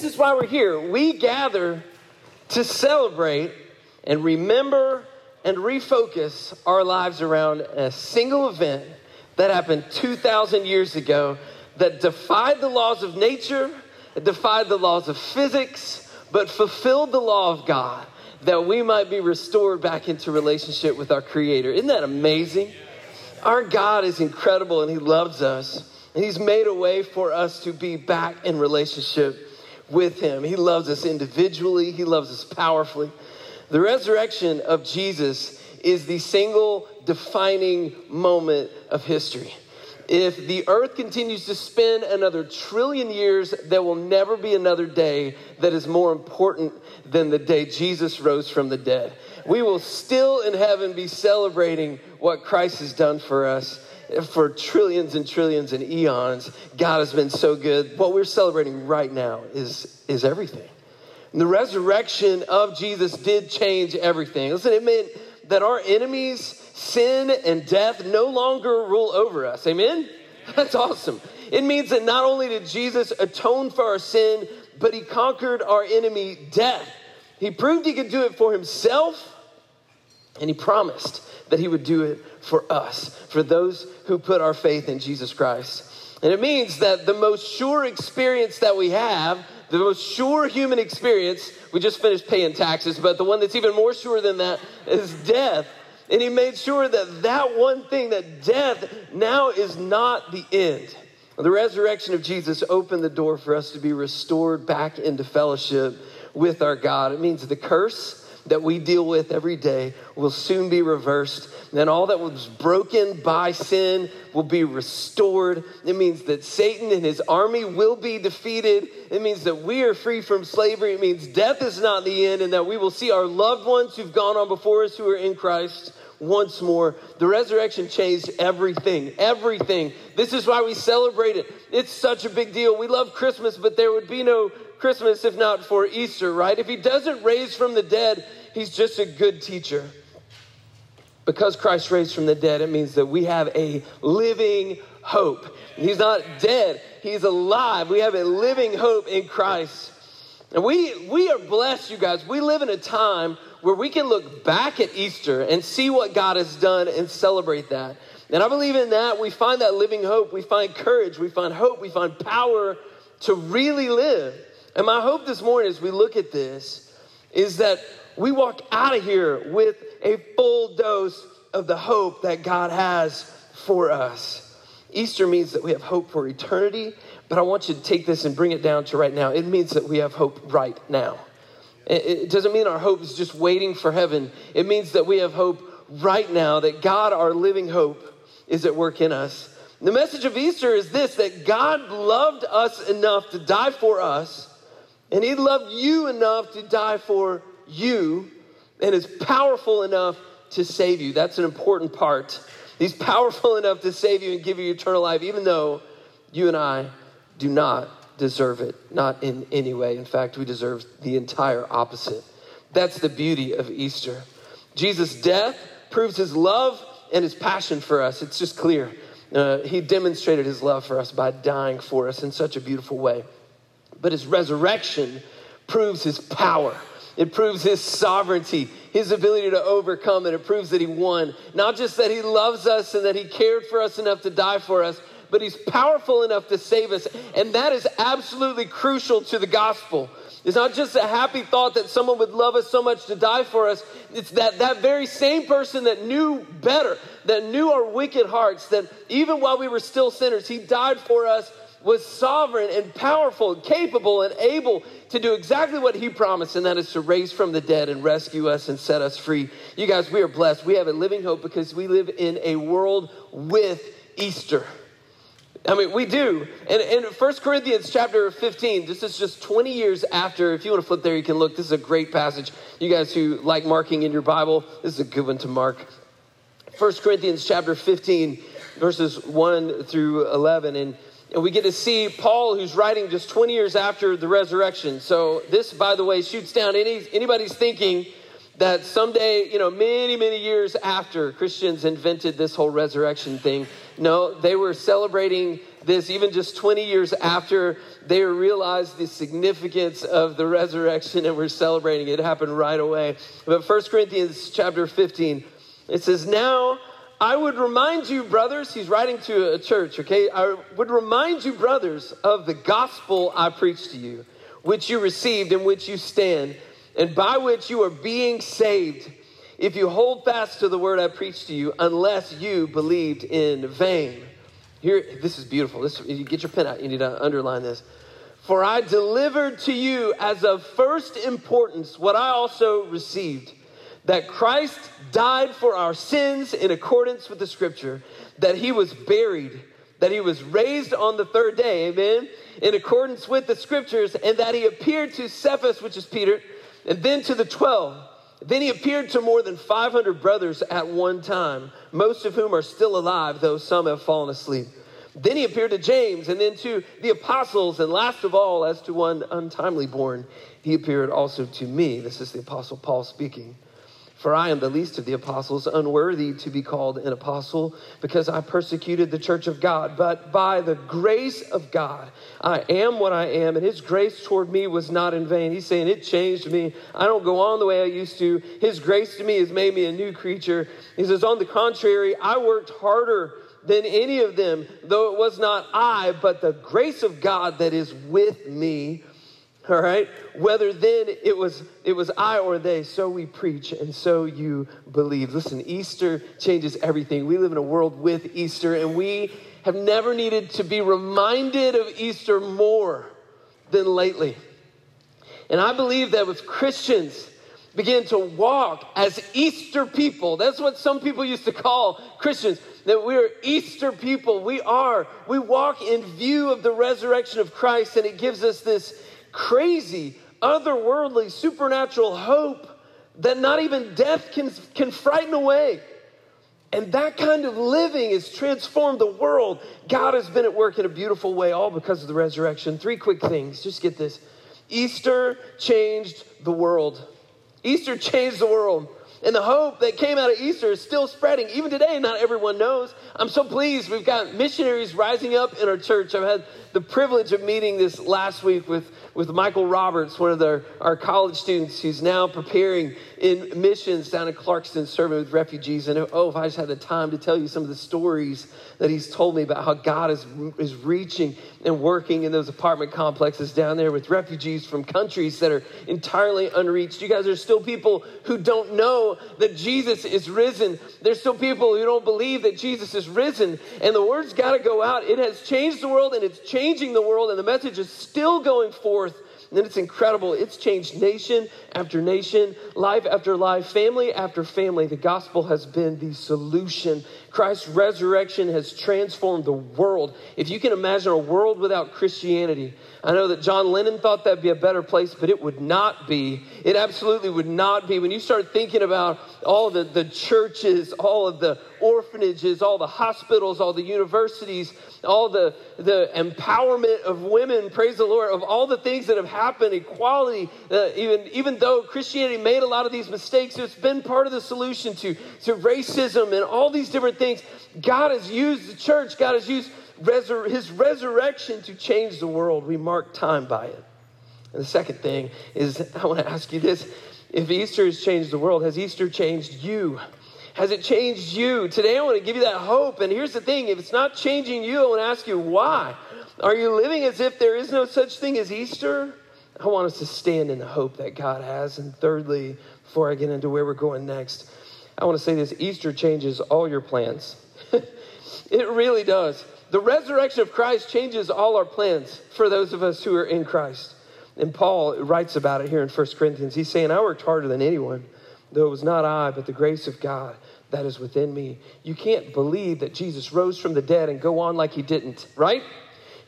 This is why we're here. We gather to celebrate and remember and refocus our lives around a single event that happened 2,000 years ago that defied the laws of nature, defied the laws of physics, but fulfilled the law of God that we might be restored back into relationship with our Creator. Isn't that amazing? Our God is incredible and He loves us. And He's made a way for us to be back in relationship with Him. He loves us individually, He loves us powerfully. The resurrection of Jesus is the single defining moment of history. If the earth continues to spin another trillion years, there will never be another day that is more important than the day Jesus rose from the dead. We will still in heaven be celebrating what Christ has done for us for trillions and trillions and eons. God has been so good. What we're celebrating right now is, is everything. And the resurrection of Jesus did change everything. Listen, it meant that our enemies, sin and death, no longer rule over us. Amen? That's awesome. It means that not only did Jesus atone for our sin, but he conquered our enemy, death. He proved he could do it for himself, and he promised that he would do it for us, for those who put our faith in Jesus Christ. And it means that the most sure experience that we have, the most sure human experience, we just finished paying taxes, but the one that's even more sure than that is death. And he made sure that that one thing, that death now is not the end. The resurrection of Jesus opened the door for us to be restored back into fellowship with our God. It means the curse that we deal with every day will soon be reversed. And all that was broken by sin will be restored. It means that Satan and his army will be defeated. It means that we are free from slavery. It means death is not the end, and that we will see our loved ones who've gone on before us who are in Christ once more. The resurrection changed everything. Everything. This is why we celebrate it. It's such a big deal. We love Christmas, but there would be no Christmas if not for Easter, right? If he doesn't raise from the dead, he's just a good teacher. Because Christ raised from the dead, it means that we have a living hope. He's not dead, he's alive. We have a living hope in Christ. And we, we are blessed, you guys. We live in a time where we can look back at Easter and see what God has done and celebrate that. And I believe in that. We find that living hope. We find courage. We find hope. We find power to really live. And my hope this morning as we look at this is that we walk out of here with a full dose of the hope that God has for us. Easter means that we have hope for eternity, but I want you to take this and bring it down to right now. It means that we have hope right now. It doesn't mean our hope is just waiting for heaven. It means that we have hope right now, that God, our living hope, is at work in us. The message of Easter is this that God loved us enough to die for us, and He loved you enough to die for you, and is powerful enough to save you. That's an important part. He's powerful enough to save you and give you eternal life, even though you and I do not deserve it, not in any way. In fact, we deserve the entire opposite. That's the beauty of Easter. Jesus' death proves his love and his passion for us. It's just clear. Uh, he demonstrated his love for us by dying for us in such a beautiful way. But his resurrection proves his power. It proves his sovereignty, his ability to overcome, and it proves that he won. Not just that he loves us and that he cared for us enough to die for us, but he's powerful enough to save us. And that is absolutely crucial to the gospel. It's not just a happy thought that someone would love us so much to die for us. It's that, that very same person that knew better, that knew our wicked hearts, that even while we were still sinners, he died for us, was sovereign and powerful, and capable and able to do exactly what he promised, and that is to raise from the dead and rescue us and set us free. You guys, we are blessed. We have a living hope because we live in a world with Easter. I mean, we do. And in 1 Corinthians chapter 15, this is just 20 years after. If you want to flip there, you can look. This is a great passage. You guys who like marking in your Bible, this is a good one to mark. 1 Corinthians chapter 15, verses 1 through 11. And, and we get to see Paul, who's writing just 20 years after the resurrection. So this, by the way, shoots down any, anybody's thinking that someday, you know, many, many years after Christians invented this whole resurrection thing, no, they were celebrating this even just 20 years after they realized the significance of the resurrection and were celebrating it. It happened right away. But 1 Corinthians chapter 15, it says, Now I would remind you, brothers, he's writing to a church, okay? I would remind you, brothers, of the gospel I preached to you, which you received, in which you stand and by which you are being saved, if you hold fast to the word I preached to you, unless you believed in vain. Here, this is beautiful. This, you get your pen out. You need to underline this. For I delivered to you as of first importance what I also received that Christ died for our sins in accordance with the scripture, that he was buried, that he was raised on the third day, amen, in accordance with the scriptures, and that he appeared to Cephas, which is Peter and then to the 12. Then he appeared to more than 500 brothers at one time, most of whom are still alive, though some have fallen asleep. Then he appeared to James, and then to the apostles, and last of all, as to one untimely born, he appeared also to me. This is the apostle Paul speaking. For I am the least of the apostles, unworthy to be called an apostle, because I persecuted the church of God. But by the grace of God, I am what I am, and his grace toward me was not in vain. He's saying it changed me. I don't go on the way I used to. His grace to me has made me a new creature. He says, on the contrary, I worked harder than any of them, though it was not I, but the grace of God that is with me all right? Whether then it was it was i or they so we preach and so you believe. Listen easter changes everything. We live in a world with easter and we have never needed to be reminded of easter more than lately. And i believe that with christians begin to walk as easter people. That's what some people used to call christians that we're easter people. We are. We walk in view of the resurrection of christ and it gives us this crazy, otherworldly, supernatural hope that not even death can, can frighten away. And that kind of living has transformed the world. God has been at work in a beautiful way, all because of the resurrection. Three quick things. Just get this Easter changed the world. Easter changed the world. And the hope that came out of Easter is still spreading. Even today, not everyone knows. I'm so pleased. We've got missionaries rising up in our church. I've had the privilege of meeting this last week with with Michael Roberts, one of the, our college students who's now preparing in missions down in Clarkston, serving with refugees. And oh, if I just had the time to tell you some of the stories that he's told me about how God is, is reaching and working in those apartment complexes down there with refugees from countries that are entirely unreached. You guys are still people who don't know that Jesus is risen. There's still people who don't believe that Jesus is risen. And the word's got to go out. It has changed the world and it's changing the world, and the message is still going forth And it's incredible. It's changed nation after nation, life after life, family after family. The gospel has been the solution. Christ's resurrection has transformed the world. If you can imagine a world without Christianity, I know that John Lennon thought that'd be a better place, but it would not be. It absolutely would not be. When you start thinking about all the, the churches, all of the orphanages, all the hospitals, all the universities, all the, the empowerment of women, praise the Lord, of all the things that have happened, equality, uh, even, even though Christianity made a lot of these mistakes, it's been part of the solution to, to racism and all these different things. God has used the church, God has used resur- his resurrection to change the world. We mark time by it. And the second thing is, I want to ask you this. If Easter has changed the world, has Easter changed you? Has it changed you? Today I want to give you that hope. And here's the thing if it's not changing you, I want to ask you why. Are you living as if there is no such thing as Easter? I want us to stand in the hope that God has. And thirdly, before I get into where we're going next, I want to say this Easter changes all your plans. it really does. The resurrection of Christ changes all our plans for those of us who are in Christ. And Paul writes about it here in 1 Corinthians. He's saying, I worked harder than anyone, though it was not I, but the grace of God that is within me. You can't believe that Jesus rose from the dead and go on like he didn't, right?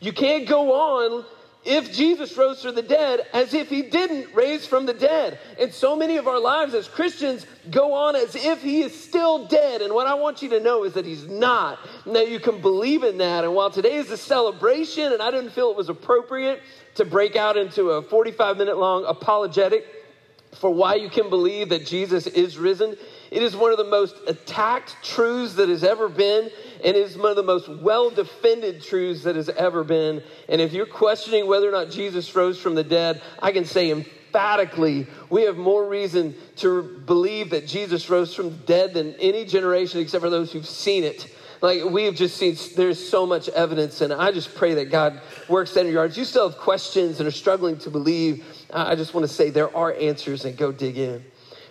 You can't go on if Jesus rose from the dead as if he didn't raise from the dead. And so many of our lives as Christians go on as if he is still dead. And what I want you to know is that he's not. Now you can believe in that. And while today is a celebration, and I didn't feel it was appropriate to break out into a 45 minute long apologetic for why you can believe that Jesus is risen, it is one of the most attacked truths that has ever been, and it is one of the most well defended truths that has ever been. And if you're questioning whether or not Jesus rose from the dead, I can say emphatically we have more reason to believe that Jesus rose from the dead than any generation except for those who've seen it. Like we've just seen, there's so much evidence, and I just pray that God works that in your hearts. You still have questions and are struggling to believe. I just want to say there are answers, and go dig in.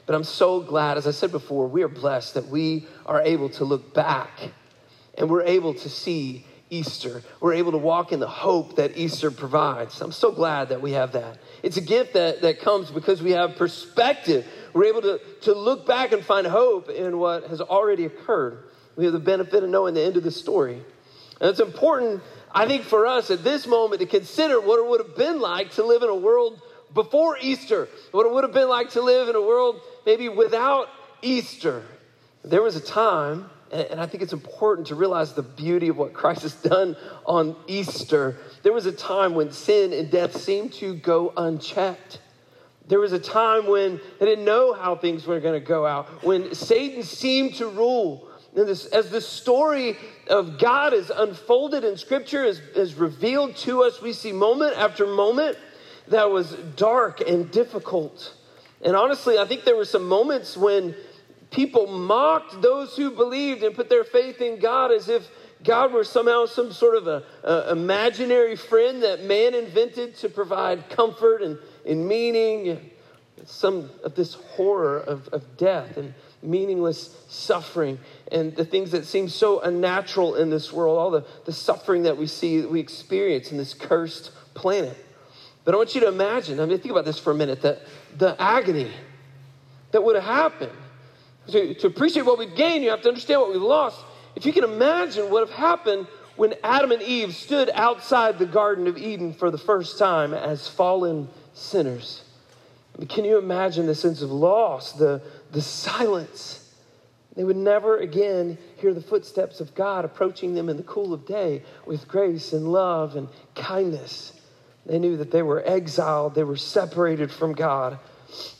But I'm so glad, as I said before, we are blessed that we are able to look back and we're able to see Easter. We're able to walk in the hope that Easter provides. I'm so glad that we have that. It's a gift that, that comes because we have perspective. We're able to, to look back and find hope in what has already occurred. We have the benefit of knowing the end of the story. And it's important, I think, for us at this moment to consider what it would have been like to live in a world before Easter, what it would have been like to live in a world maybe without Easter. There was a time, and I think it's important to realize the beauty of what Christ has done on Easter. There was a time when sin and death seemed to go unchecked. There was a time when they didn't know how things were going to go out, when Satan seemed to rule. This, as the story of God is unfolded in Scripture, is, is revealed to us, we see moment after moment that was dark and difficult. And honestly, I think there were some moments when people mocked those who believed and put their faith in God as if God were somehow some sort of a, a imaginary friend that man invented to provide comfort and, and meaning. Some of this horror of, of death and meaningless suffering and the things that seem so unnatural in this world, all the, the suffering that we see, that we experience in this cursed planet. But I want you to imagine, I mean, think about this for a minute, that the agony that would have happened. To, to appreciate what we've gained, you have to understand what we've lost. If you can imagine what have happened when Adam and Eve stood outside the Garden of Eden for the first time as fallen sinners. Can you imagine the sense of loss, the, the silence? They would never again hear the footsteps of God approaching them in the cool of day with grace and love and kindness. They knew that they were exiled, they were separated from God.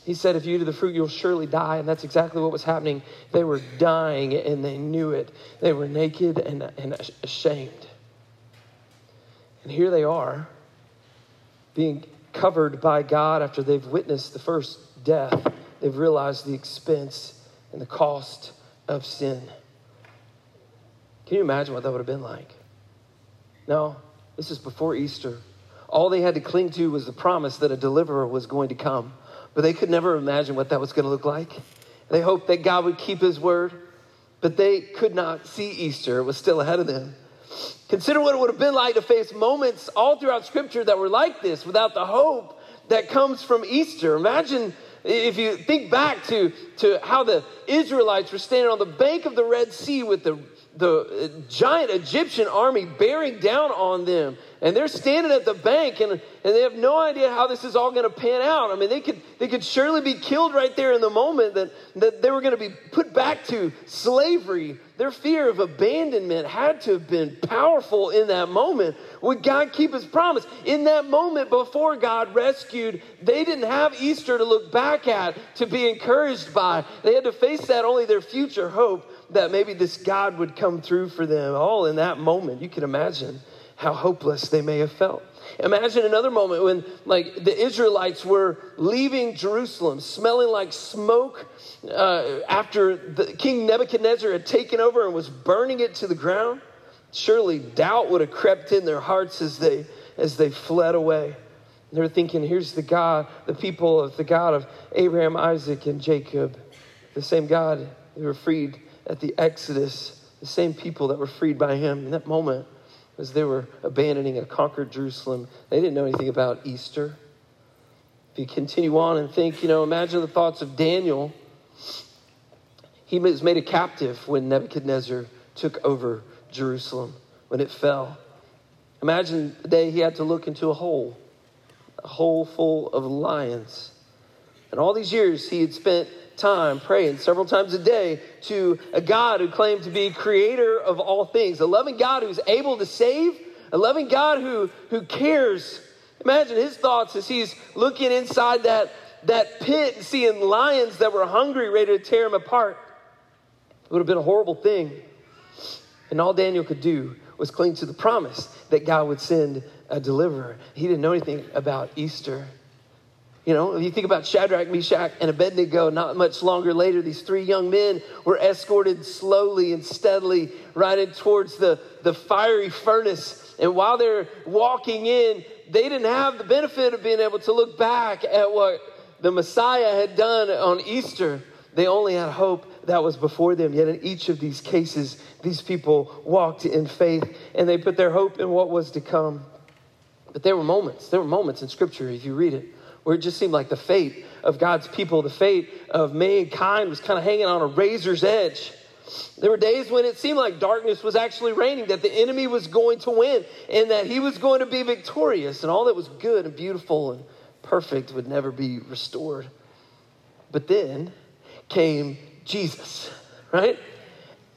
He said, If you eat of the fruit, you'll surely die. And that's exactly what was happening. They were dying and they knew it. They were naked and, and ashamed. And here they are, being covered by God after they've witnessed the first death. They've realized the expense and the cost of sin. Can you imagine what that would have been like? No, this is before Easter. All they had to cling to was the promise that a deliverer was going to come. But they could never imagine what that was going to look like. They hoped that God would keep his word, but they could not see Easter. It was still ahead of them. Consider what it would have been like to face moments all throughout Scripture that were like this without the hope that comes from Easter. Imagine if you think back to, to how the Israelites were standing on the bank of the Red Sea with the, the giant Egyptian army bearing down on them and they're standing at the bank and, and they have no idea how this is all going to pan out. I mean, they could, they could surely be killed right there in the moment that, that they were going to be put back to slavery. Their fear of abandonment had to have been powerful in that moment. Would God keep his promise? In that moment before God rescued, they didn't have Easter to look back at, to be encouraged by. They had to face that only their future hope that maybe this God would come through for them. All in that moment, you can imagine how hopeless they may have felt. Imagine another moment when, like, the Israelites were leaving Jerusalem, smelling like smoke uh, after the, King Nebuchadnezzar had taken over and was burning it to the ground. Surely doubt would have crept in their hearts as they as they fled away. They're thinking, here's the God, the people of the God of Abraham, Isaac, and Jacob, the same God who were freed at the Exodus, the same people that were freed by him in that moment as they were abandoning a conquered Jerusalem. They didn't know anything about Easter. If you continue on and think, you know, imagine the thoughts of Daniel. He was made a captive when Nebuchadnezzar took over Jerusalem, when it fell. Imagine the day he had to look into a hole, a hole full of lions. And all these years he had spent time praying several times a day to a God who claimed to be creator of all things, a loving God who's able to save, a loving God who, who cares. Imagine his thoughts as he's looking inside that, that pit and seeing lions that were hungry, ready to tear him apart. It would have been a horrible thing. And all Daniel could do was cling to the promise that God would send a deliverer. He didn't know anything about Easter. You know, if you think about Shadrach, Meshach, and Abednego, not much longer later, these three young men were escorted slowly and steadily right in towards the, the fiery furnace. And while they're walking in, they didn't have the benefit of being able to look back at what the Messiah had done on Easter. They only had hope that was before them. Yet in each of these cases, these people walked in faith and they put their hope in what was to come. But there were moments, there were moments in Scripture, if you read it, where it just seemed like the fate of God's people, the fate of mankind was kind of hanging on a razor's edge. There were days when it seemed like darkness was actually reigning, that the enemy was going to win, and that he was going to be victorious, and all that was good and beautiful and perfect would never be restored. But then came Jesus, right?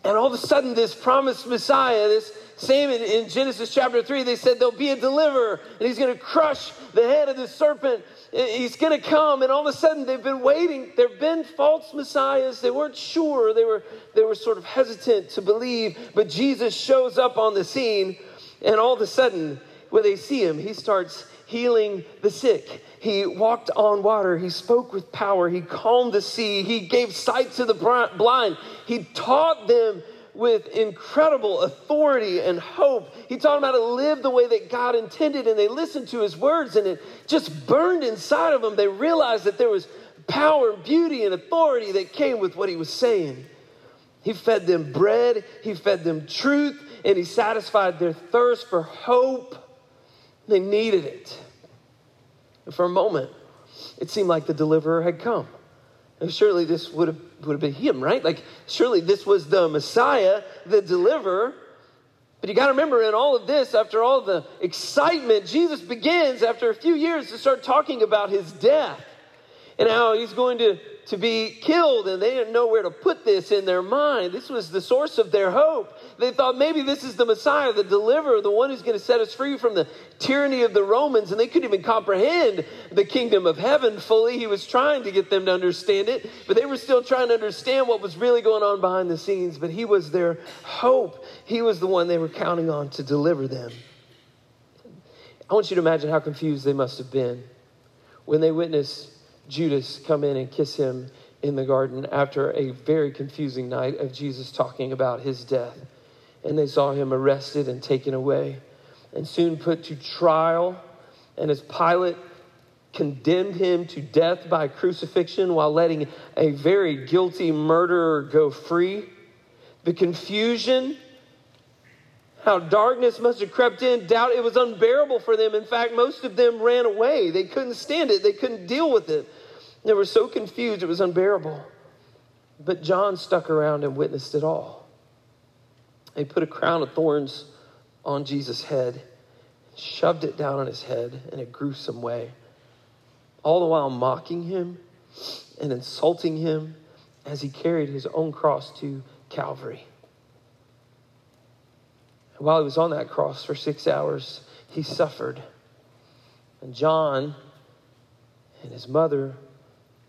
And all of a sudden, this promised Messiah, this same in, in Genesis chapter 3, they said there'll be a deliverer, and he's going to crush the head of the serpent He's going to come, and all of a sudden they've been waiting. There have been false messiahs. They weren't sure. They were, they were sort of hesitant to believe. But Jesus shows up on the scene, and all of a sudden, when they see him, he starts healing the sick. He walked on water. He spoke with power. He calmed the sea. He gave sight to the blind. He taught them with incredible authority and hope. He taught them how to live the way that God intended, and they listened to his words, and it just burned inside of them. They realized that there was power, beauty, and authority that came with what he was saying. He fed them bread, he fed them truth, and he satisfied their thirst for hope. They needed it. And for a moment, it seemed like the deliverer had come. Surely this would have, would have been him, right? Like, surely this was the Messiah, the deliverer. But you got to remember, in all of this, after all the excitement, Jesus begins, after a few years, to start talking about his death and how he's going to, to be killed, and they didn't know where to put this in their mind. This was the source of their hope. They thought maybe this is the Messiah, the deliverer, the one who's going to set us free from the tyranny of the Romans, and they couldn't even comprehend the kingdom of heaven fully. He was trying to get them to understand it, but they were still trying to understand what was really going on behind the scenes. But he was their hope, he was the one they were counting on to deliver them. I want you to imagine how confused they must have been when they witnessed Judas come in and kiss him in the garden after a very confusing night of Jesus talking about his death. And they saw him arrested and taken away and soon put to trial. And as Pilate condemned him to death by crucifixion while letting a very guilty murderer go free, the confusion how darkness must have crept in. Doubt it was unbearable for them. In fact, most of them ran away. They couldn't stand it, they couldn't deal with it. They were so confused, it was unbearable. But John stuck around and witnessed it all. They put a crown of thorns on Jesus' head, shoved it down on his head in a gruesome way, all the while mocking him and insulting him as he carried his own cross to Calvary. While he was on that cross for six hours, he suffered. And John and his mother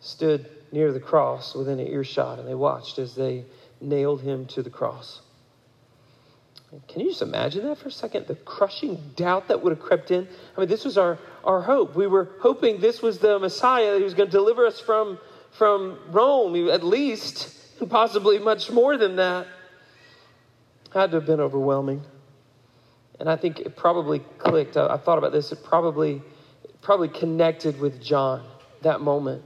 stood near the cross within an earshot, and they watched as they nailed him to the cross. Can you just imagine that for a second? The crushing doubt that would have crept in. I mean, this was our, our hope. We were hoping this was the Messiah that he was going to deliver us from, from Rome, at least, and possibly much more than that. Had to have been overwhelming. And I think it probably clicked. I, I thought about this. It probably, probably connected with John that moment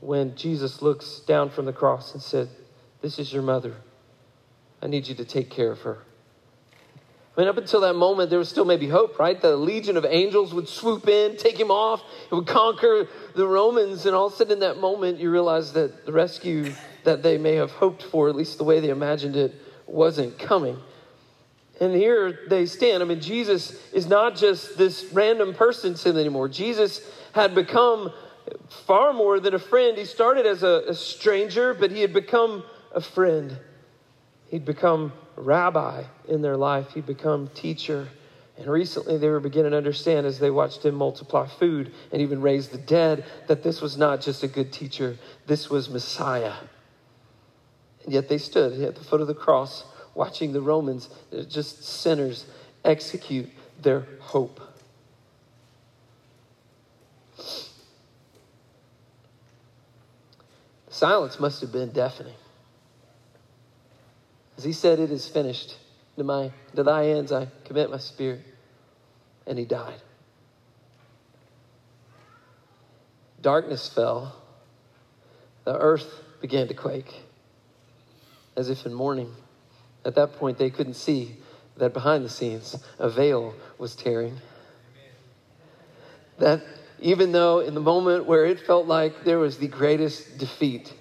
when Jesus looks down from the cross and said, This is your mother. I need you to take care of her. I mean, up until that moment, there was still maybe hope, right? The legion of angels would swoop in, take him off, it would conquer the Romans, and all of a sudden, in that moment, you realize that the rescue that they may have hoped for, at least the way they imagined it, wasn't coming. And here they stand. I mean, Jesus is not just this random person them anymore. Jesus had become far more than a friend. He started as a, a stranger, but he had become a friend. He'd become rabbi in their life, he'd become teacher. And recently they were beginning to understand as they watched him multiply food and even raise the dead that this was not just a good teacher, this was Messiah. And yet they stood at the foot of the cross watching the Romans, just sinners, execute their hope. Silence must have been deafening. As he said, It is finished. To, my, to thy hands I commit my spirit. And he died. Darkness fell. The earth began to quake as if in mourning. At that point, they couldn't see that behind the scenes, a veil was tearing. That even though in the moment where it felt like there was the greatest defeat,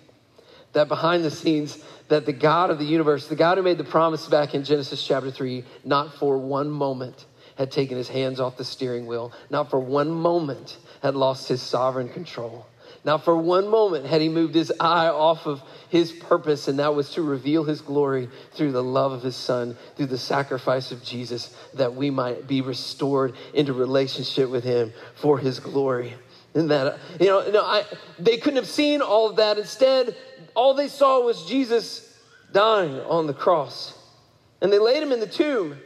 that behind the scenes, that the God of the universe, the God who made the promise back in Genesis chapter 3, not for one moment had taken his hands off the steering wheel, not for one moment had lost his sovereign control. Not for one moment had he moved his eye off of his purpose, and that was to reveal his glory through the love of his son, through the sacrifice of Jesus, that we might be restored into relationship with him for his glory. And that, you know, no, I, they couldn't have seen all of that. Instead, all they saw was Jesus dying on the cross. And they laid him in the tomb.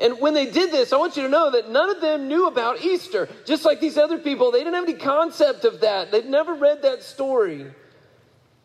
And when they did this, I want you to know that none of them knew about Easter. Just like these other people, they didn't have any concept of that. They'd never read that story.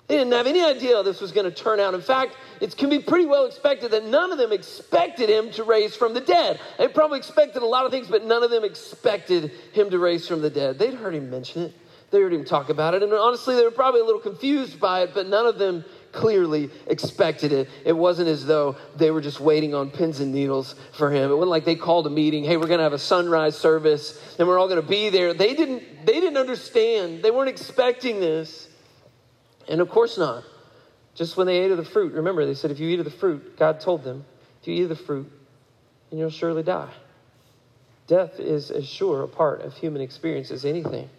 They didn't have any idea how this was going to turn out. In fact, it can be pretty well expected that none of them expected him to raise from the dead. They probably expected a lot of things, but none of them expected him to raise from the dead. They'd heard him mention it, they heard him talk about it, and honestly, they were probably a little confused by it, but none of them clearly expected it. It wasn't as though they were just waiting on pins and needles for him. It wasn't like they called a meeting, hey, we're going to have a sunrise service and we're all going to be there. They didn't they didn't understand. They weren't expecting this. And of course not. Just when they ate of the fruit, remember they said if you eat of the fruit, God told them, if you eat of the fruit, then you'll surely die. Death is as sure a part of human experience as anything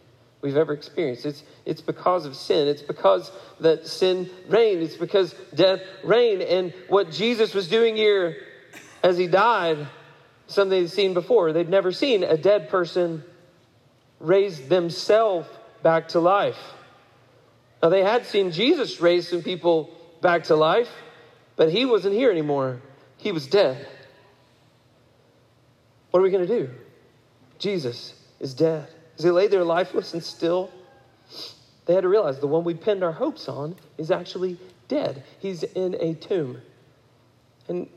we've ever experienced. It's, it's because of sin. It's because that sin reigned. It's because death reigned. And what Jesus was doing here as he died, something they'd seen before. They'd never seen a dead person raise themselves back to life. Now, they had seen Jesus raise some people back to life, but he wasn't here anymore. He was dead. What are we going to do? Jesus is dead. As they lay there lifeless and still, they had to realize the one we pinned our hopes on is actually dead. He's in a tomb. And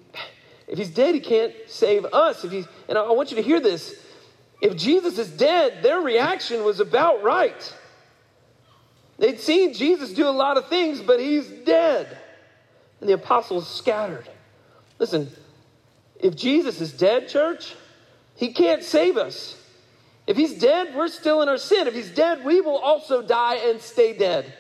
if he's dead, he can't save us. If he's, and I want you to hear this. If Jesus is dead, their reaction was about right. They'd seen Jesus do a lot of things, but he's dead. And the apostles scattered. Listen, if Jesus is dead, church, he can't save us. If he's dead, we're still in our sin. If he's dead, we will also die and stay dead.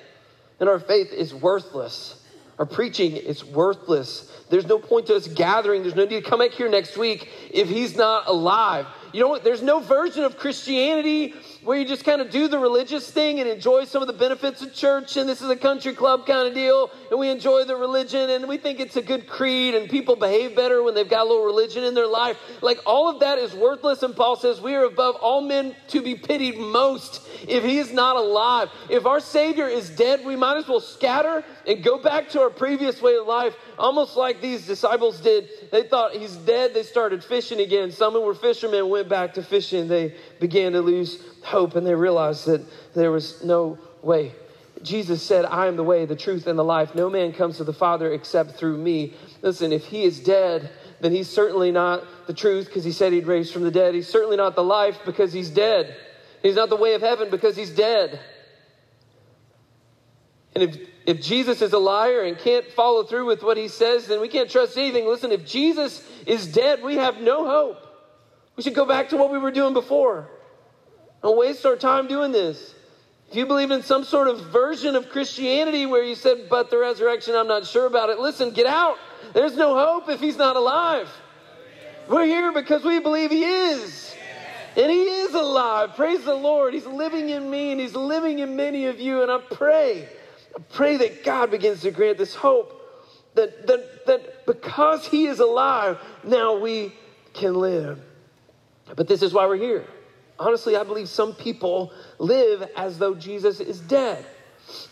And our faith is worthless. Our preaching is worthless. There's no point to us gathering. There's no need to come back here next week if he's not alive. You know what? There's no version of Christianity where you just kind of do the religious thing and enjoy some of the benefits of church, and this is a country club kind of deal, and we enjoy the religion, and we think it's a good creed, and people behave better when they've got a little religion in their life. Like all of that is worthless, and Paul says we are above all men to be pitied most if he is not alive. If our Savior is dead, we might as well scatter and go back to our previous way of life, almost like these disciples did. They thought he's dead, they started fishing again. Some were fishermen went back to fishing. They began to lose hope and they realized that there was no way. Jesus said, I am the way, the truth, and the life. No man comes to the Father except through me. Listen, if he is dead, then he's certainly not the truth because he said he'd raise from the dead. He's certainly not the life because he's dead. He's not the way of heaven because he's dead. And if, if Jesus is a liar and can't follow through with what he says, then we can't trust anything. Listen, if Jesus is dead, we have no hope. We should go back to what we were doing before. Don't waste our time doing this. if you believe in some sort of version of Christianity where you said, but the resurrection, I'm not sure about it, listen, get out. There's no hope if he's not alive. We're here because we believe he is. And he is alive. Praise the Lord. He's living in me and he's living in many of you. And I pray, pray that God begins to grant this hope that, that, that because he is alive, now we can live. But this is why we're here. Honestly, I believe some people live as though Jesus is dead.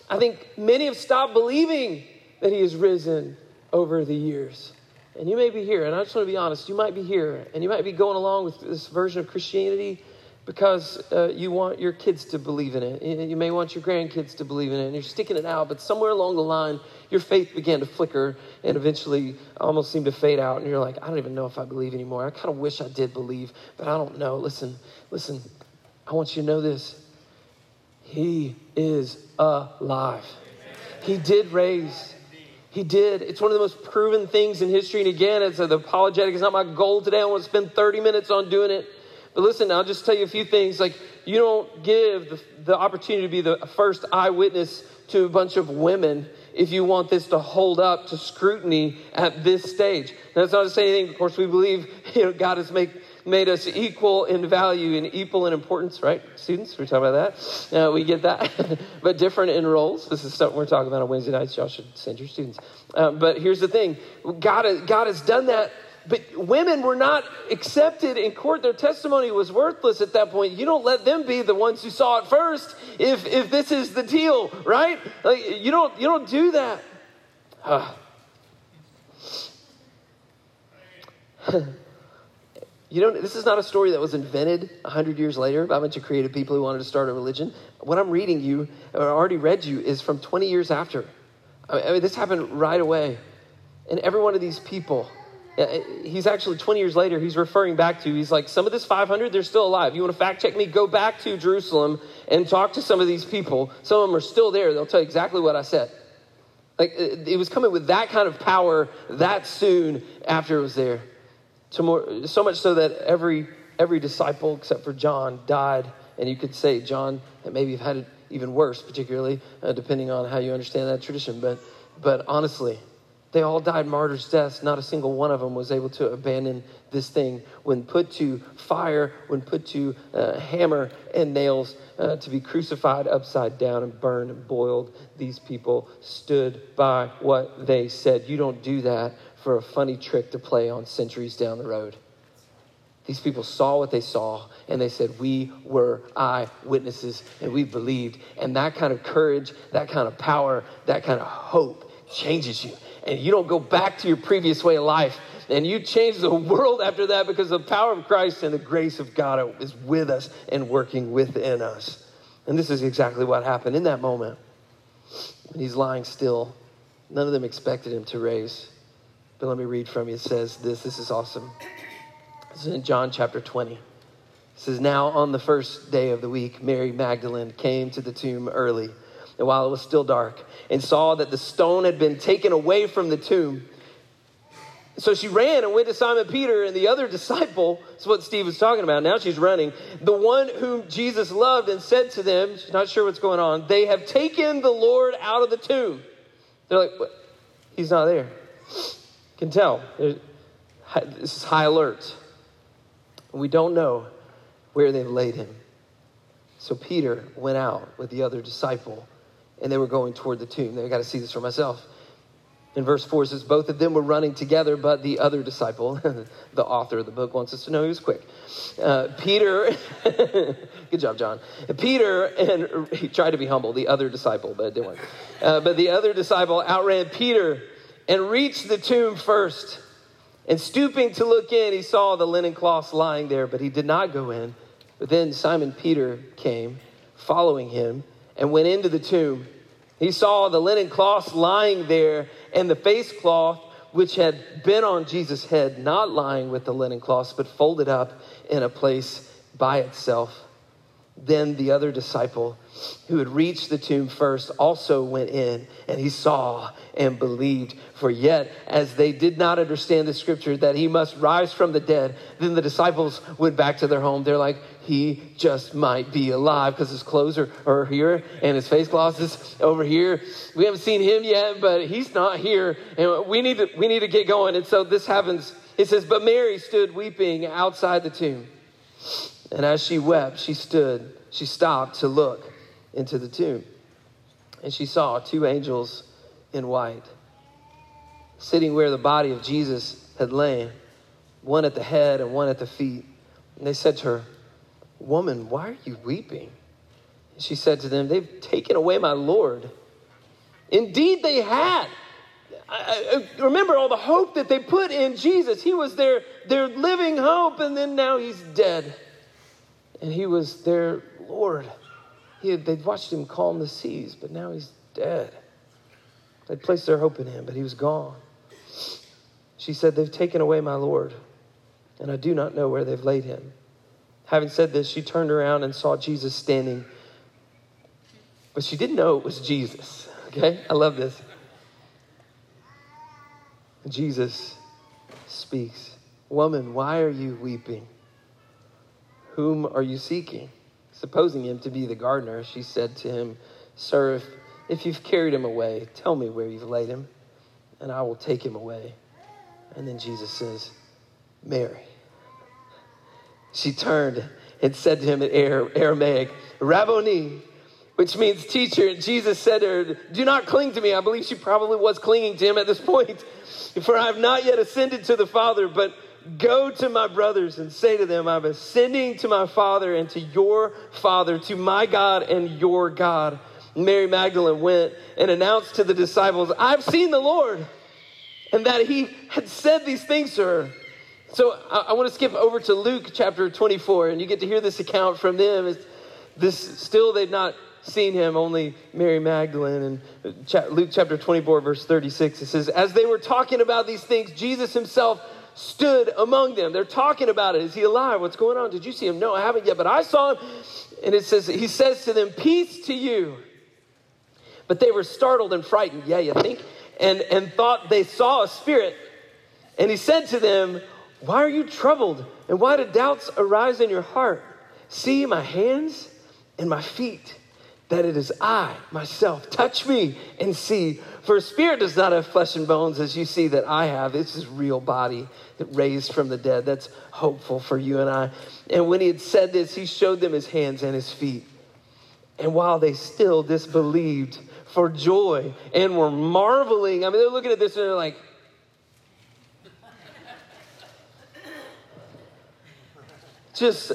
I think many have stopped believing that he is risen over the years. And you may be here, and I just want to be honest, you might be here, and you might be going along with this version of Christianity because uh, you want your kids to believe in it. You may want your grandkids to believe in it, and you're sticking it out, but somewhere along the line, your faith began to flicker and eventually almost seemed to fade out, and you're like, I don't even know if I believe anymore. I kind of wish I did believe, but I don't know. Listen, listen, I want you to know this. He is alive. He did raise. He did. It's one of the most proven things in history. And again, it's the apologetic. It's not my goal today. I want to spend 30 minutes on doing it. But listen, I'll just tell you a few things. Like, you don't give the, the opportunity to be the first eyewitness to a bunch of women if you want this to hold up to scrutiny at this stage. Now, that's not to say anything. Of course, we believe you know, God has made, us equal in value and equal in importance, right? Students, we're talking about that. Uh, we get that. but different in roles. This is stuff we're talking about on Wednesday nights. Y'all should send your students. Uh, but here's the thing God, God has done that but women were not accepted in court. Their testimony was worthless at that point. You don't let them be the ones who saw it first if, if this is the deal, right? Like, you, don't, you don't do that. Uh. you don't, this is not a story that was invented 100 years later by a bunch of creative people who wanted to start a religion. What I'm reading you, or already read you, is from 20 years after. I mean, this happened right away. And every one of these people Uh, uh, he's actually 20 years later, he's referring back to, he's like, some of this 500, they're still alive. You want to fact check me? Go back to Jerusalem and talk to some of these people. Some of them are still there. They'll tell you exactly what I said. Like, uh, it was coming with that kind of power that soon after it was there. More, so much so that every, every disciple except for John died. And you could say John maybe have had it even worse, particularly uh, depending on how you understand that tradition. But, but honestly, they all died martyrs' deaths. Not a single one of them was able to abandon this thing. When put to fire, when put to uh, hammer and nails uh, to be crucified upside down and burned and boiled, these people stood by what they said. You don't do that for a funny trick to play on centuries down the road. These people saw what they saw and they said, We were eyewitnesses and we believed. And that kind of courage, that kind of power, that kind of hope changes you and you don't go back to your previous way of life. And you change the world after that because the power of Christ and the grace of God is with us and working within us. And this is exactly what happened in that moment. When he's lying still, none of them expected him to raise. But let me read from you. It says this. This is awesome. This is in John chapter 20. It says, Now on the first day of the week, Mary Magdalene came to the tomb early and while it was still dark, and saw that the stone had been taken away from the tomb. So she ran and went to Simon Peter and the other disciple. That's what Steve was talking about. Now she's running. The one whom Jesus loved and said to them, she's not sure what's going on, they have taken the Lord out of the tomb. They're like, what? He's not there. Can tell. This is high alert. We don't know where they've laid him. So Peter went out with the other disciple and they were going toward the tomb. I got to see this for myself. In verse 4 says, Both of them were running together, but the other disciple, the author of the book, wants us to know he was quick. Uh, Peter, good job, John. Peter, and he tried to be humble, the other disciple, but it didn't work. Uh, but the other disciple outran Peter and reached the tomb first. And stooping to look in, he saw the linen cloths lying there, but he did not go in. But then Simon Peter came, following him and went into the tomb. He saw the linen cloths lying there and the face cloth which had been on Jesus' head, not lying with the linen cloths, but folded up in a place by itself. Then the other disciple who had reached the tomb first also went in, and he saw and believed. For yet, as they did not understand the scripture that he must rise from the dead, then the disciples went back to their home. They're like, he just might be alive because his clothes are, are here and his face cloth is over here. We haven't seen him yet, but he's not here, and we need to we need to get going. And so this happens. It says, but Mary stood weeping outside the tomb. And as she wept, she stood, she stopped to look into the tomb. And she saw two angels in white sitting where the body of Jesus had lain, one at the head and one at the feet. And they said to her, Woman, why are you weeping? And she said to them, They've taken away my Lord. Indeed, they had. I, I, remember all the hope that they put in Jesus. He was their, their living hope, and then now he's dead and he was their Lord. He had, they'd watched him calm the seas, but now he's dead. They'd placed their hope in him, but he was gone. She said, They've taken away my Lord, and I do not know where they've laid him. Having said this, she turned around and saw Jesus standing, but she didn't know it was Jesus. Okay? I love this. Jesus speaks Woman, why are you weeping? Whom are you seeking? Supposing him to be the gardener, she said to him, Sir, if, if you've carried him away, tell me where you've laid him, and I will take him away. And then Jesus says, Mary. She turned and said to him in Aramaic, Rabboni, which means teacher. And Jesus said to her, Do not cling to me. I believe she probably was clinging to him at this point. For I have not yet ascended to the Father, but Go to my brothers and say to them, I'm ascending to my Father and to your Father, to my God and your God. Mary Magdalene went and announced to the disciples, I've seen the Lord, and that he had said these things to her. So I, I want to skip over to Luke chapter 24, and you get to hear this account from them. It's this still they've not seen him, only Mary Magdalene. And Luke chapter 24, verse 36, it says, As they were talking about these things, Jesus himself stood among them. They're talking about it. Is he alive? What's going on? Did you see him? No, I haven't yet, but I saw him. And it says, he says to them, Peace to you. But they were startled and frightened. Yeah, you think? And, and thought they saw a spirit. And he said to them, Why are you troubled? And why do doubts arise in your heart? See my hands and my feet that it is I myself. Touch me and see. For a spirit does not have flesh and bones as you see that I have. This is real body that raised from the dead. That's hopeful for you and I. And when he had said this, he showed them his hands and his feet. And while they still disbelieved for joy and were marveling, I mean, they're looking at this and they're like, just,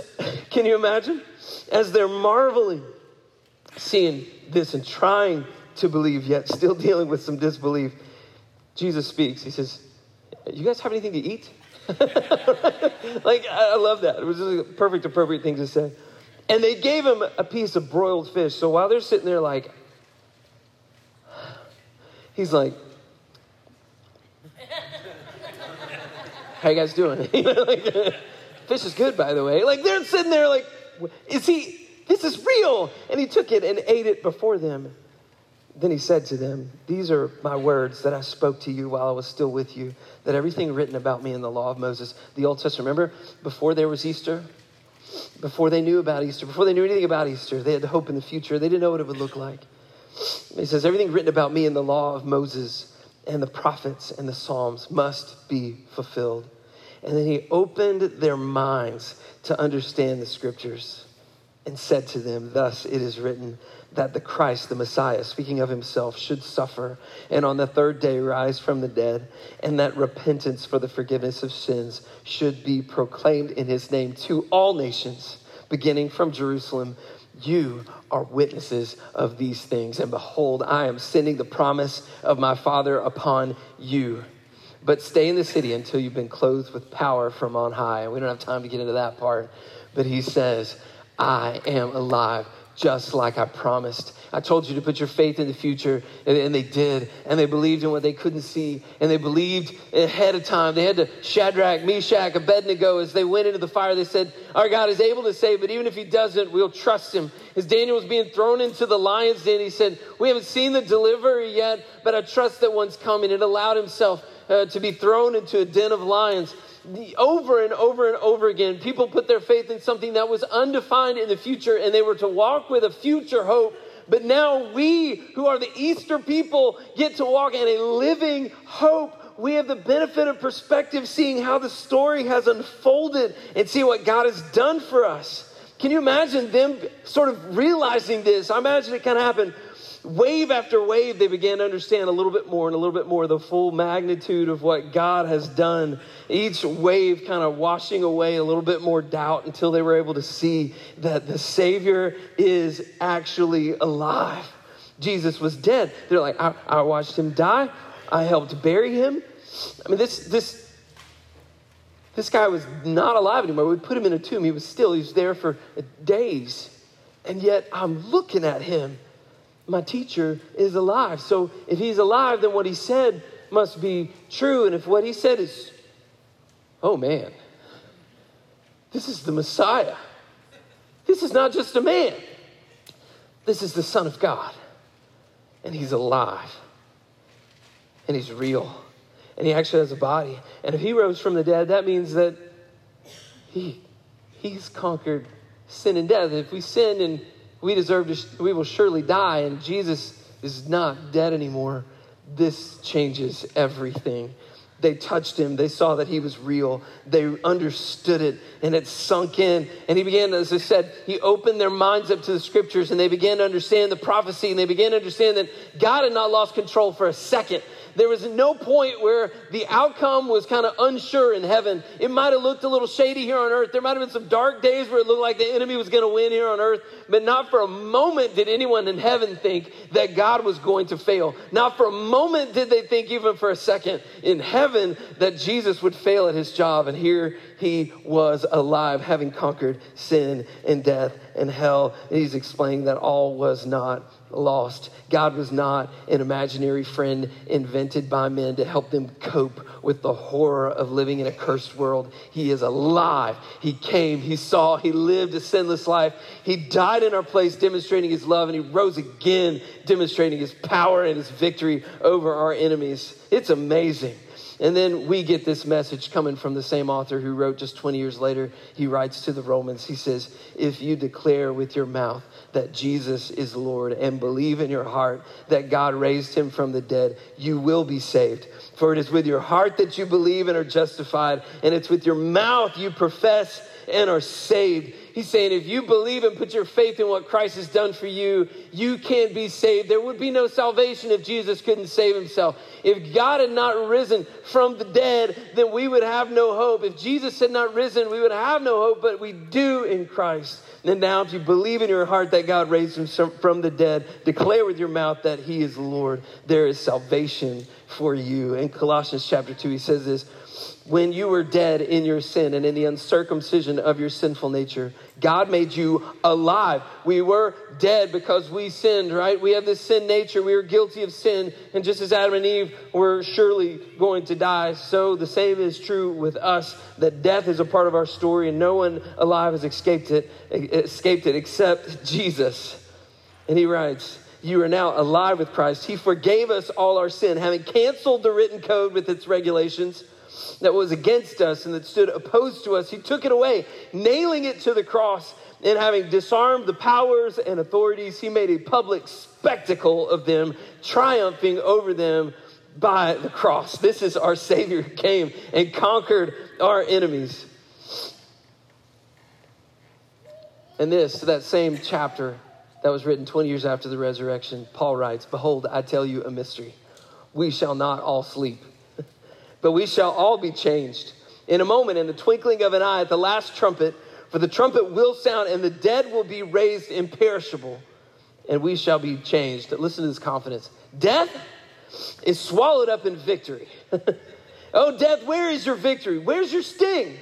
can you imagine? As they're marveling seeing this and trying to believe, yet still dealing with some disbelief, Jesus speaks. He says, You guys have anything to eat? like, I love that. It was just a perfect, appropriate thing to say. And they gave him a piece of broiled fish. So while they're sitting there, like, he's like, How you guys doing? fish is good, by the way. Like, they're sitting there, like, Is he this is real. And he took it and ate it before them. Then he said to them, These are my words that I spoke to you while I was still with you, that everything written about me in the law of Moses, the Old Testament, remember before there was Easter? Before they knew about Easter, before they knew anything about Easter, they had hope in the future. They didn't know what it would look like. He says, Everything written about me in the law of Moses and the prophets and the Psalms must be fulfilled. And then he opened their minds to understand the scriptures and said to them, Thus it is written that the Christ, the Messiah, speaking of himself, should suffer and on the third day rise from the dead, and that repentance for the forgiveness of sins should be proclaimed in his name to all nations, beginning from Jerusalem. You are witnesses of these things. And behold, I am sending the promise of my Father upon you. But stay in the city until you've been clothed with power from on high. We don't have time to get into that part. But he says, I am alive. Just like I promised. I told you to put your faith in the future, and, and, they did. And they believed in what they couldn't see, and they believed ahead of time. They had to Shadrach, Meshach, Abednego as they went into the fire. They said, Our God is able to save, but even if He doesn't, we'll trust Him. As Daniel was being thrown into the lion's den, he said, We haven't seen the delivery yet, but I trust that one's coming. It allowed himself uh, to be thrown into a den of lions over and over and over again, people put their faith in something that was undefined in the future and they were to walk with a future hope. But now we, who are the Easter people, get to walk in a living hope. We have the benefit of perspective, seeing how the story has unfolded and see what God has done for us. Can you imagine them sort of realizing this? I imagine it kind of happened wave after wave, they began to understand a little bit more and a little bit more the full magnitude of what God has done. Each wave kind of washing away a little bit more doubt until they were able to see that the Savior is actually alive. Jesus was dead. They're like, I, I watched him die. I helped bury him. I mean, this, this, this guy was not alive anymore. We put him in a tomb. He was still, he was there for days. And yet I'm looking at him my teacher is alive. So if he's alive, then what he said must be true. And if what he said is, oh man, this is the Messiah. This is not just a man. This is the Son of God. And he's alive. And he's real. And he actually has a body. And if he rose from the dead, that means that he, he's conquered sin and death. If we sin and we deserve to, we will surely die, and Jesus is not dead anymore. This changes everything. They touched him. They saw that he was real. They understood it and it sunk in. And he began, as I said, he opened their minds up to the scriptures and they began to understand the prophecy and they began to understand that God had not lost control for a second. There was no point where the outcome was kind of unsure in heaven. It might have looked a little shady here on earth. There might have been some dark days where it looked like the enemy was going to win here on earth, but not for a moment did anyone in heaven think that God was going to fail. Not for a moment did they think, even for a second, in heaven that Jesus would fail at his job. And here he was alive, having conquered sin and death and hell. And he's explaining that all was not lost. God was not an imaginary friend invented by men to help them cope with the horror of living in a cursed world. He is alive. He came, He saw, He lived a sinless life. He died in our place, demonstrating His love, and He rose again, demonstrating His power and His victory over our enemies. It's amazing. And then we get this message coming from the same author who wrote just 20 years later. He writes to the Romans, he says, If you declare with your mouth that Jesus is Lord and believe in your heart that God raised him from the dead, you will be saved. For it is with your heart that you believe and are justified, and it's with your mouth you profess and are saved. He's saying if you believe and put your faith in what Christ has done for you, you can be saved. There would be no salvation if Jesus couldn't save himself. If God had not risen from the dead, then we would have no hope. If Jesus had not risen, we would have no hope, but we do in Christ. And now, if you believe in your heart that God raised him from the dead, declare with your mouth that he is Lord, there is salvation for you. In Colossians chapter 2, he says this when you were dead in your sin and in the uncircumcision of your sinful nature. God made you alive. We were dead because we sinned, right? We have this sin nature. We were guilty of sin. And just as Adam and Eve were surely going to die, so the same is true with us that death is a part of our story and no one alive has escaped it, escaped it except Jesus. And he writes, you are now alive with Christ. He forgave us all our sin, having canceled the written code with its regulations that was against us and that stood opposed to us. He took it away, nailing it to the cross. And having disarmed the powers and authorities, he made a public spectacle of them, triumphing over them by the cross. This is our Savior who came and conquered our enemies. And this, that same chapter that was written 20 years after the resurrection, Paul writes, Behold, I tell you a mystery. We shall not all sleep but we shall all be changed. In a moment, in the twinkling of an eye, at the last trumpet, for the trumpet will sound, and the dead will be raised imperishable, and we shall be changed. Listen to this confidence. Death is swallowed up in victory. oh, death, where is your victory? Where's your sting?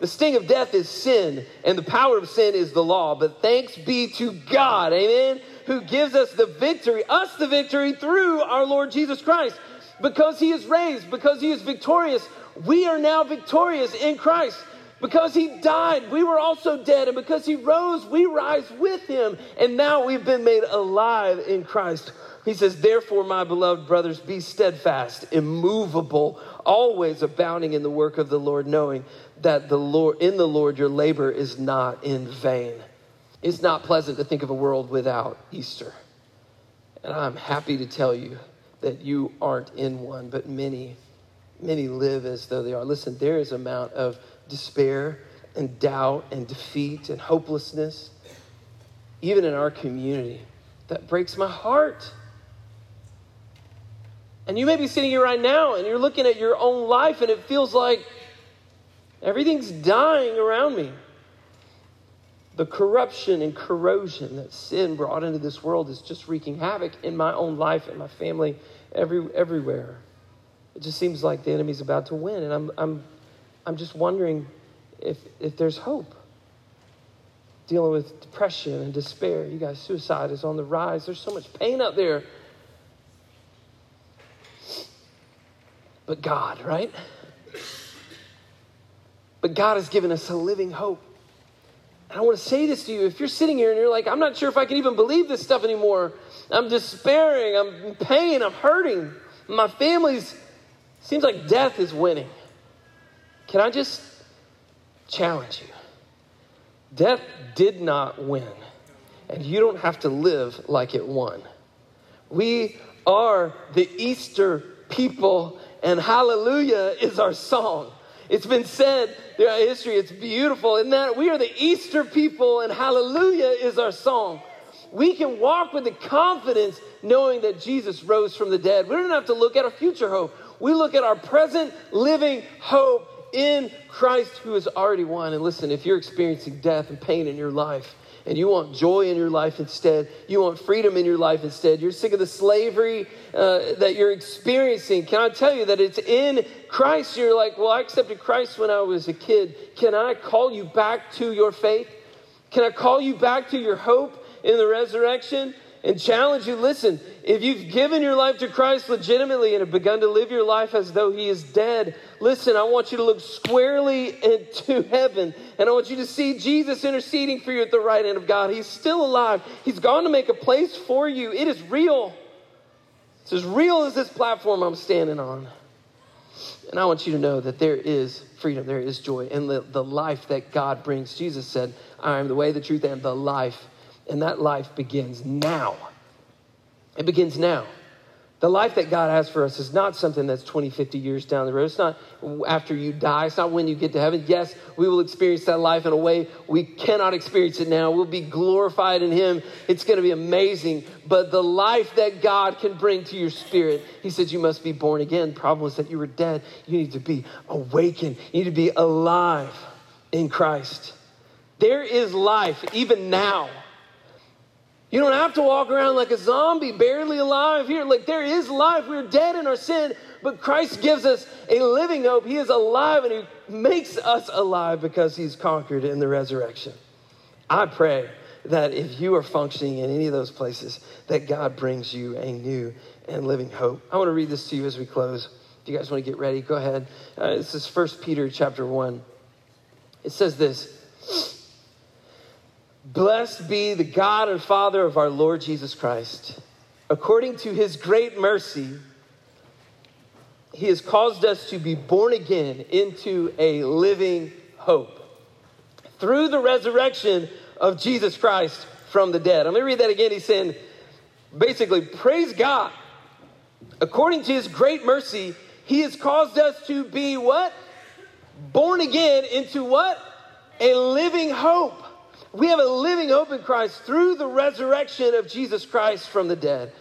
The sting of death is sin, and the power of sin is the law. But thanks be to God, amen, who gives us the victory, us the victory through our Lord Jesus Christ. Because he is raised, because he is victorious, we are now victorious in Christ. Because he died, we were also dead. And because he rose, we rise with him. And now we've been made alive in Christ. He says, Therefore, my beloved brothers, be steadfast, immovable, always abounding in the work of the Lord, knowing that the Lord, in the Lord your labor is not in vain. It's not pleasant to think of a world without Easter. And I'm happy to tell you that you aren't in one, but many, many live as though they are. Listen, there is amount of despair and doubt and defeat and hopelessness, even in our community, that breaks my heart. And you may be sitting here right now and you're looking at your own life and it feels like everything's dying around me. The corruption and corrosion that sin brought into this world is just wreaking havoc in my own life and my family every, everywhere. It just seems like the enemy's about to win. And I'm, I'm, I'm just wondering if, if there's hope. Dealing with depression and despair. You guys, suicide is on the rise. There's so much pain out there. But God, right? But God has given us a living hope. And I want to say this to you. If you're sitting here and you're like, I'm not sure if I can even believe this stuff anymore, I'm despairing, I'm in pain, I'm hurting, my family's, seems like death is winning. Can I just challenge you? Death did not win, and you don't have to live like it won. We are the Easter people, and hallelujah is our song. It's been said throughout history, it's beautiful, in that we are the Easter people, and hallelujah is our song. We can walk with the confidence knowing that Jesus rose from the dead. We don't have to look at a future hope. We look at our present living hope in Christ who has already won. And listen, if you're experiencing death and pain in your life, and you want joy in your life instead, you want freedom in your life instead, you're sick of the slavery uh, that you're experiencing, can I tell you that it's in Christ? You're like, well, I accepted Christ when I was a kid. Can I call you back to your faith? Can I call you back to your hope in the resurrection? And challenge you listen, if you've given your life to Christ legitimately and have begun to live your life as though He is dead, listen, I want you to look squarely into heaven and I want you to see Jesus interceding for you at the right hand of God. He's still alive, He's gone to make a place for you. It is real. It's as real as this platform I'm standing on. And I want you to know that there is freedom, there is joy, and the, the life that God brings. Jesus said, I am the way, the truth, and the life. And that life begins now. It begins now. The life that God has for us is not something that's 20, 50 years down the road. It's not after you die. It's not when you get to heaven. Yes, we will experience that life in a way we cannot experience it now. We'll be glorified in Him. It's going to be amazing. But the life that God can bring to your spirit, He says you must be born again. The problem is that you were dead. You need to be awakened. You need to be alive in Christ. There is life even now. You don't have to walk around like a zombie, barely alive here. Like there is life. We're dead in our sin, but Christ gives us a living hope. He is alive and He makes us alive because He's conquered in the resurrection. I pray that if you are functioning in any of those places, that God brings you a new and living hope. I want to read this to you as we close. If you guys want to get ready, go ahead. Uh, this is 1 Peter chapter 1. It says this. Blessed be the God and Father of our Lord Jesus Christ. According to his great mercy, he has caused us to be born again into a living hope through the resurrection of Jesus Christ from the dead. I'm going to read that again. He's saying, basically, praise God. According to his great mercy, he has caused us to be what? Born again into what? A living hope we have a living hope in Christ through the resurrection of Jesus Christ from the dead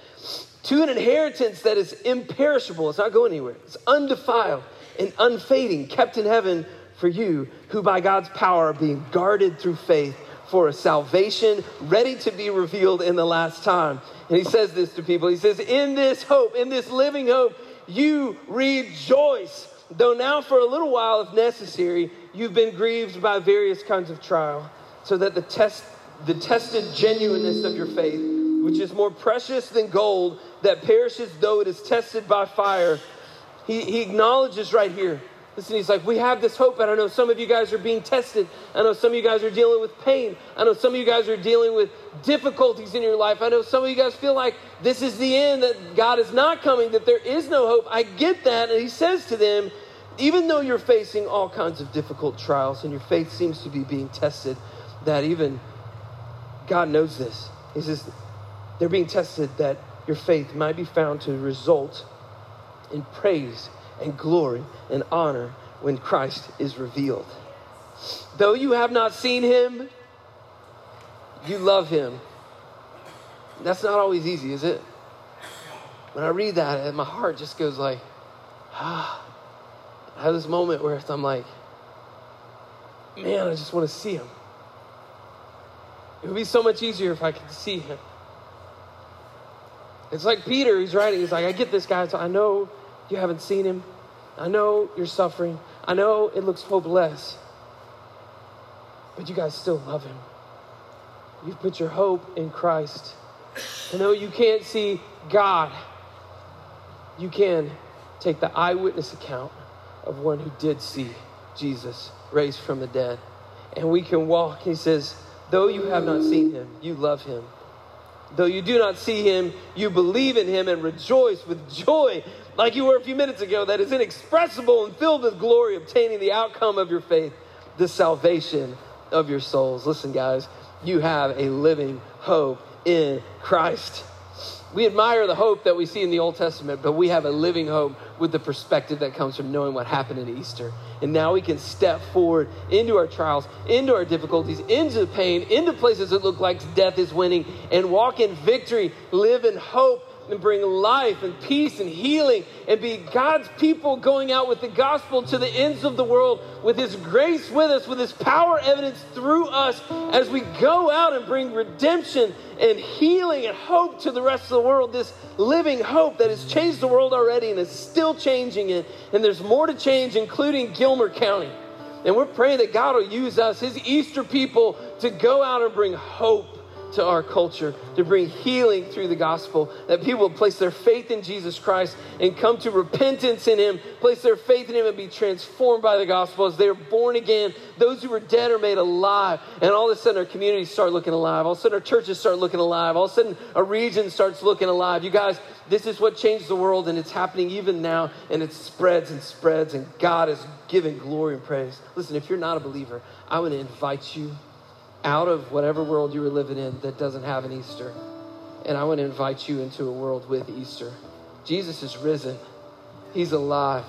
to an inheritance that is imperishable. It's not going anywhere. It's undefiled and unfading, kept in heaven for you, who by God's power are being guarded through faith for a salvation ready to be revealed in the last time. And he says this to people. He says, In this hope, in this living hope, you rejoice. Though now for a little while, if necessary, you've been grieved by various kinds of trial, so that the test the tested genuineness of your faith, which is more precious than gold that perishes though it is tested by fire. He, he acknowledges right here. Listen, he's like, we have this hope, and I know some of you guys are being tested. I know some of you guys are dealing with pain. I know some of you guys are dealing with difficulties in your life. I know some of you guys feel like this is the end, that God is not coming, that there is no hope. I get that. And he says to them, even though you're facing all kinds of difficult trials and your faith seems to be being tested, that even God knows this. He says, they're being tested that your faith might be found to result in praise and glory and honor when Christ is revealed. Though you have not seen him, you love him. That's not always easy, is it? When I read that, my heart just goes like, ah. I have this moment where I'm like, man, I just want to see him. It would be so much easier if I could see him. It's like Peter, he's writing, he's like, I get this, guy, so I know you haven't seen him. I know you're suffering. I know it looks hopeless. But you guys still love him. You've put your hope in Christ. I know you can't see God. You can take the eyewitness account of one who did see Jesus raised from the dead. And we can walk, he says, though you have not seen him, you love him. Though you do not see him, you believe in him and rejoice with joy, like you were a few minutes ago, that is inexpressible and filled with glory, obtaining the outcome of your faith, the salvation of your souls. Listen, guys, you have a living hope in Christ. We admire the hope that we see in the Old Testament, but we have a living hope with the perspective that comes from knowing what happened in Easter. And now we can step forward into our trials, into our difficulties, into the pain, into places that look like death is winning, and walk in victory, live in hope, and bring life and peace and healing and be God's people going out with the gospel to the ends of the world with His grace with us, with His power evidence through us as we go out and bring redemption and healing and hope to the rest of the world. This living hope that has changed the world already and is still changing it. And there's more to change, including Gilmer County. And we're praying that God will use us, His Easter people, to go out and bring hope to our culture, to bring healing through the gospel, that people place their faith in Jesus Christ and come to repentance in Him, place their faith in Him and be transformed by the gospel as they are born again. Those who were dead are made alive. And all of a sudden, our communities start looking alive. All of a sudden, our churches start looking alive. All of a sudden, a region starts looking alive. You guys, this is what changed the world, and it's happening even now, and it spreads and spreads, and God is giving glory and praise. Listen, if you're not a believer, I want to invite you out of whatever world you were living in that doesn't have an Easter. And I want to invite you into a world with Easter. Jesus is risen, He's alive.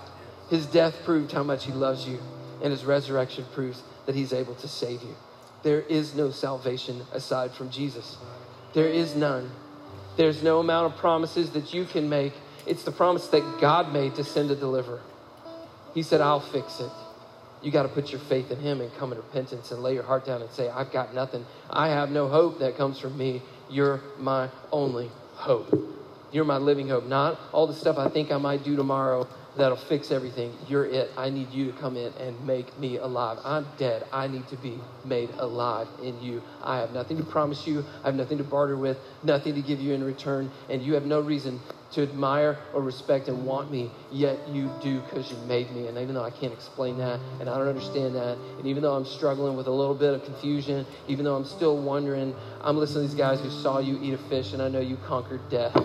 His death proved how much He loves you, and His resurrection proves that He's able to save you. There is no salvation aside from Jesus. There is none. There's no amount of promises that you can make. It's the promise that God made to send a deliverer. He said, I'll fix it. You got to put your faith in Him and come in repentance and lay your heart down and say, I've got nothing. I have no hope that comes from me. You're my only hope. You're my living hope. Not all the stuff I think I might do tomorrow that'll fix everything. You're it. I need you to come in and make me alive. I'm dead. I need to be made alive in you. I have nothing to promise you. I have nothing to barter with, nothing to give you in return, and you have no reason to admire or respect and want me, yet you do because you made me. And even though I can't explain that and I don't understand that, and even though I'm struggling with a little bit of confusion, even though I'm still wondering, I'm listening to these guys who saw you eat a fish and I know you conquered death.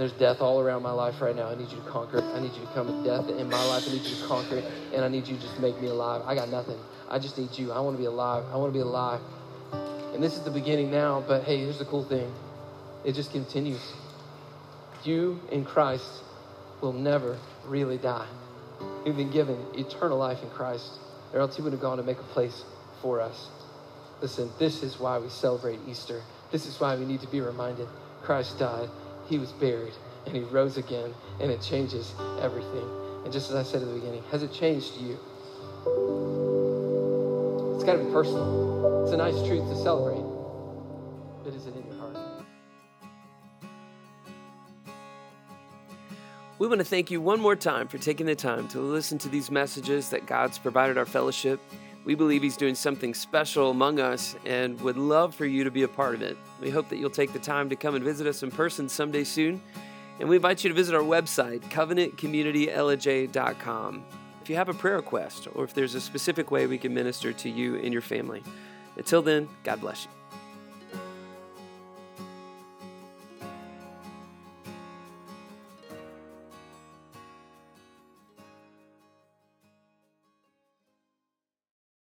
There's death all around my life right now. I need you to conquer it. I need you to come with death in my life. I need you to conquer it. And I need you to just make me alive. I got nothing. I just need you. I want to be alive. I want to be alive. And this is the beginning now, but hey, here's the cool thing it just continues you in Christ will never really die. You've been given eternal life in Christ, or else He would have gone to make a place for us. Listen, this is why we celebrate Easter. This is why we need to be reminded Christ died, He was buried, and He rose again, and it changes everything. And just as I said at the beginning, has it changed you? It's got to be personal. It's a nice truth to celebrate, but is it in your heart? We want to thank you one more time for taking the time to listen to these messages that God's provided our fellowship. We believe He's doing something special among us and would love for you to be a part of it. We hope that you'll take the time to come and visit us in person someday soon. And we invite you to visit our website, covenantcommunitylj.com, if you have a prayer request or if there's a specific way we can minister to you and your family. Until then, God bless you.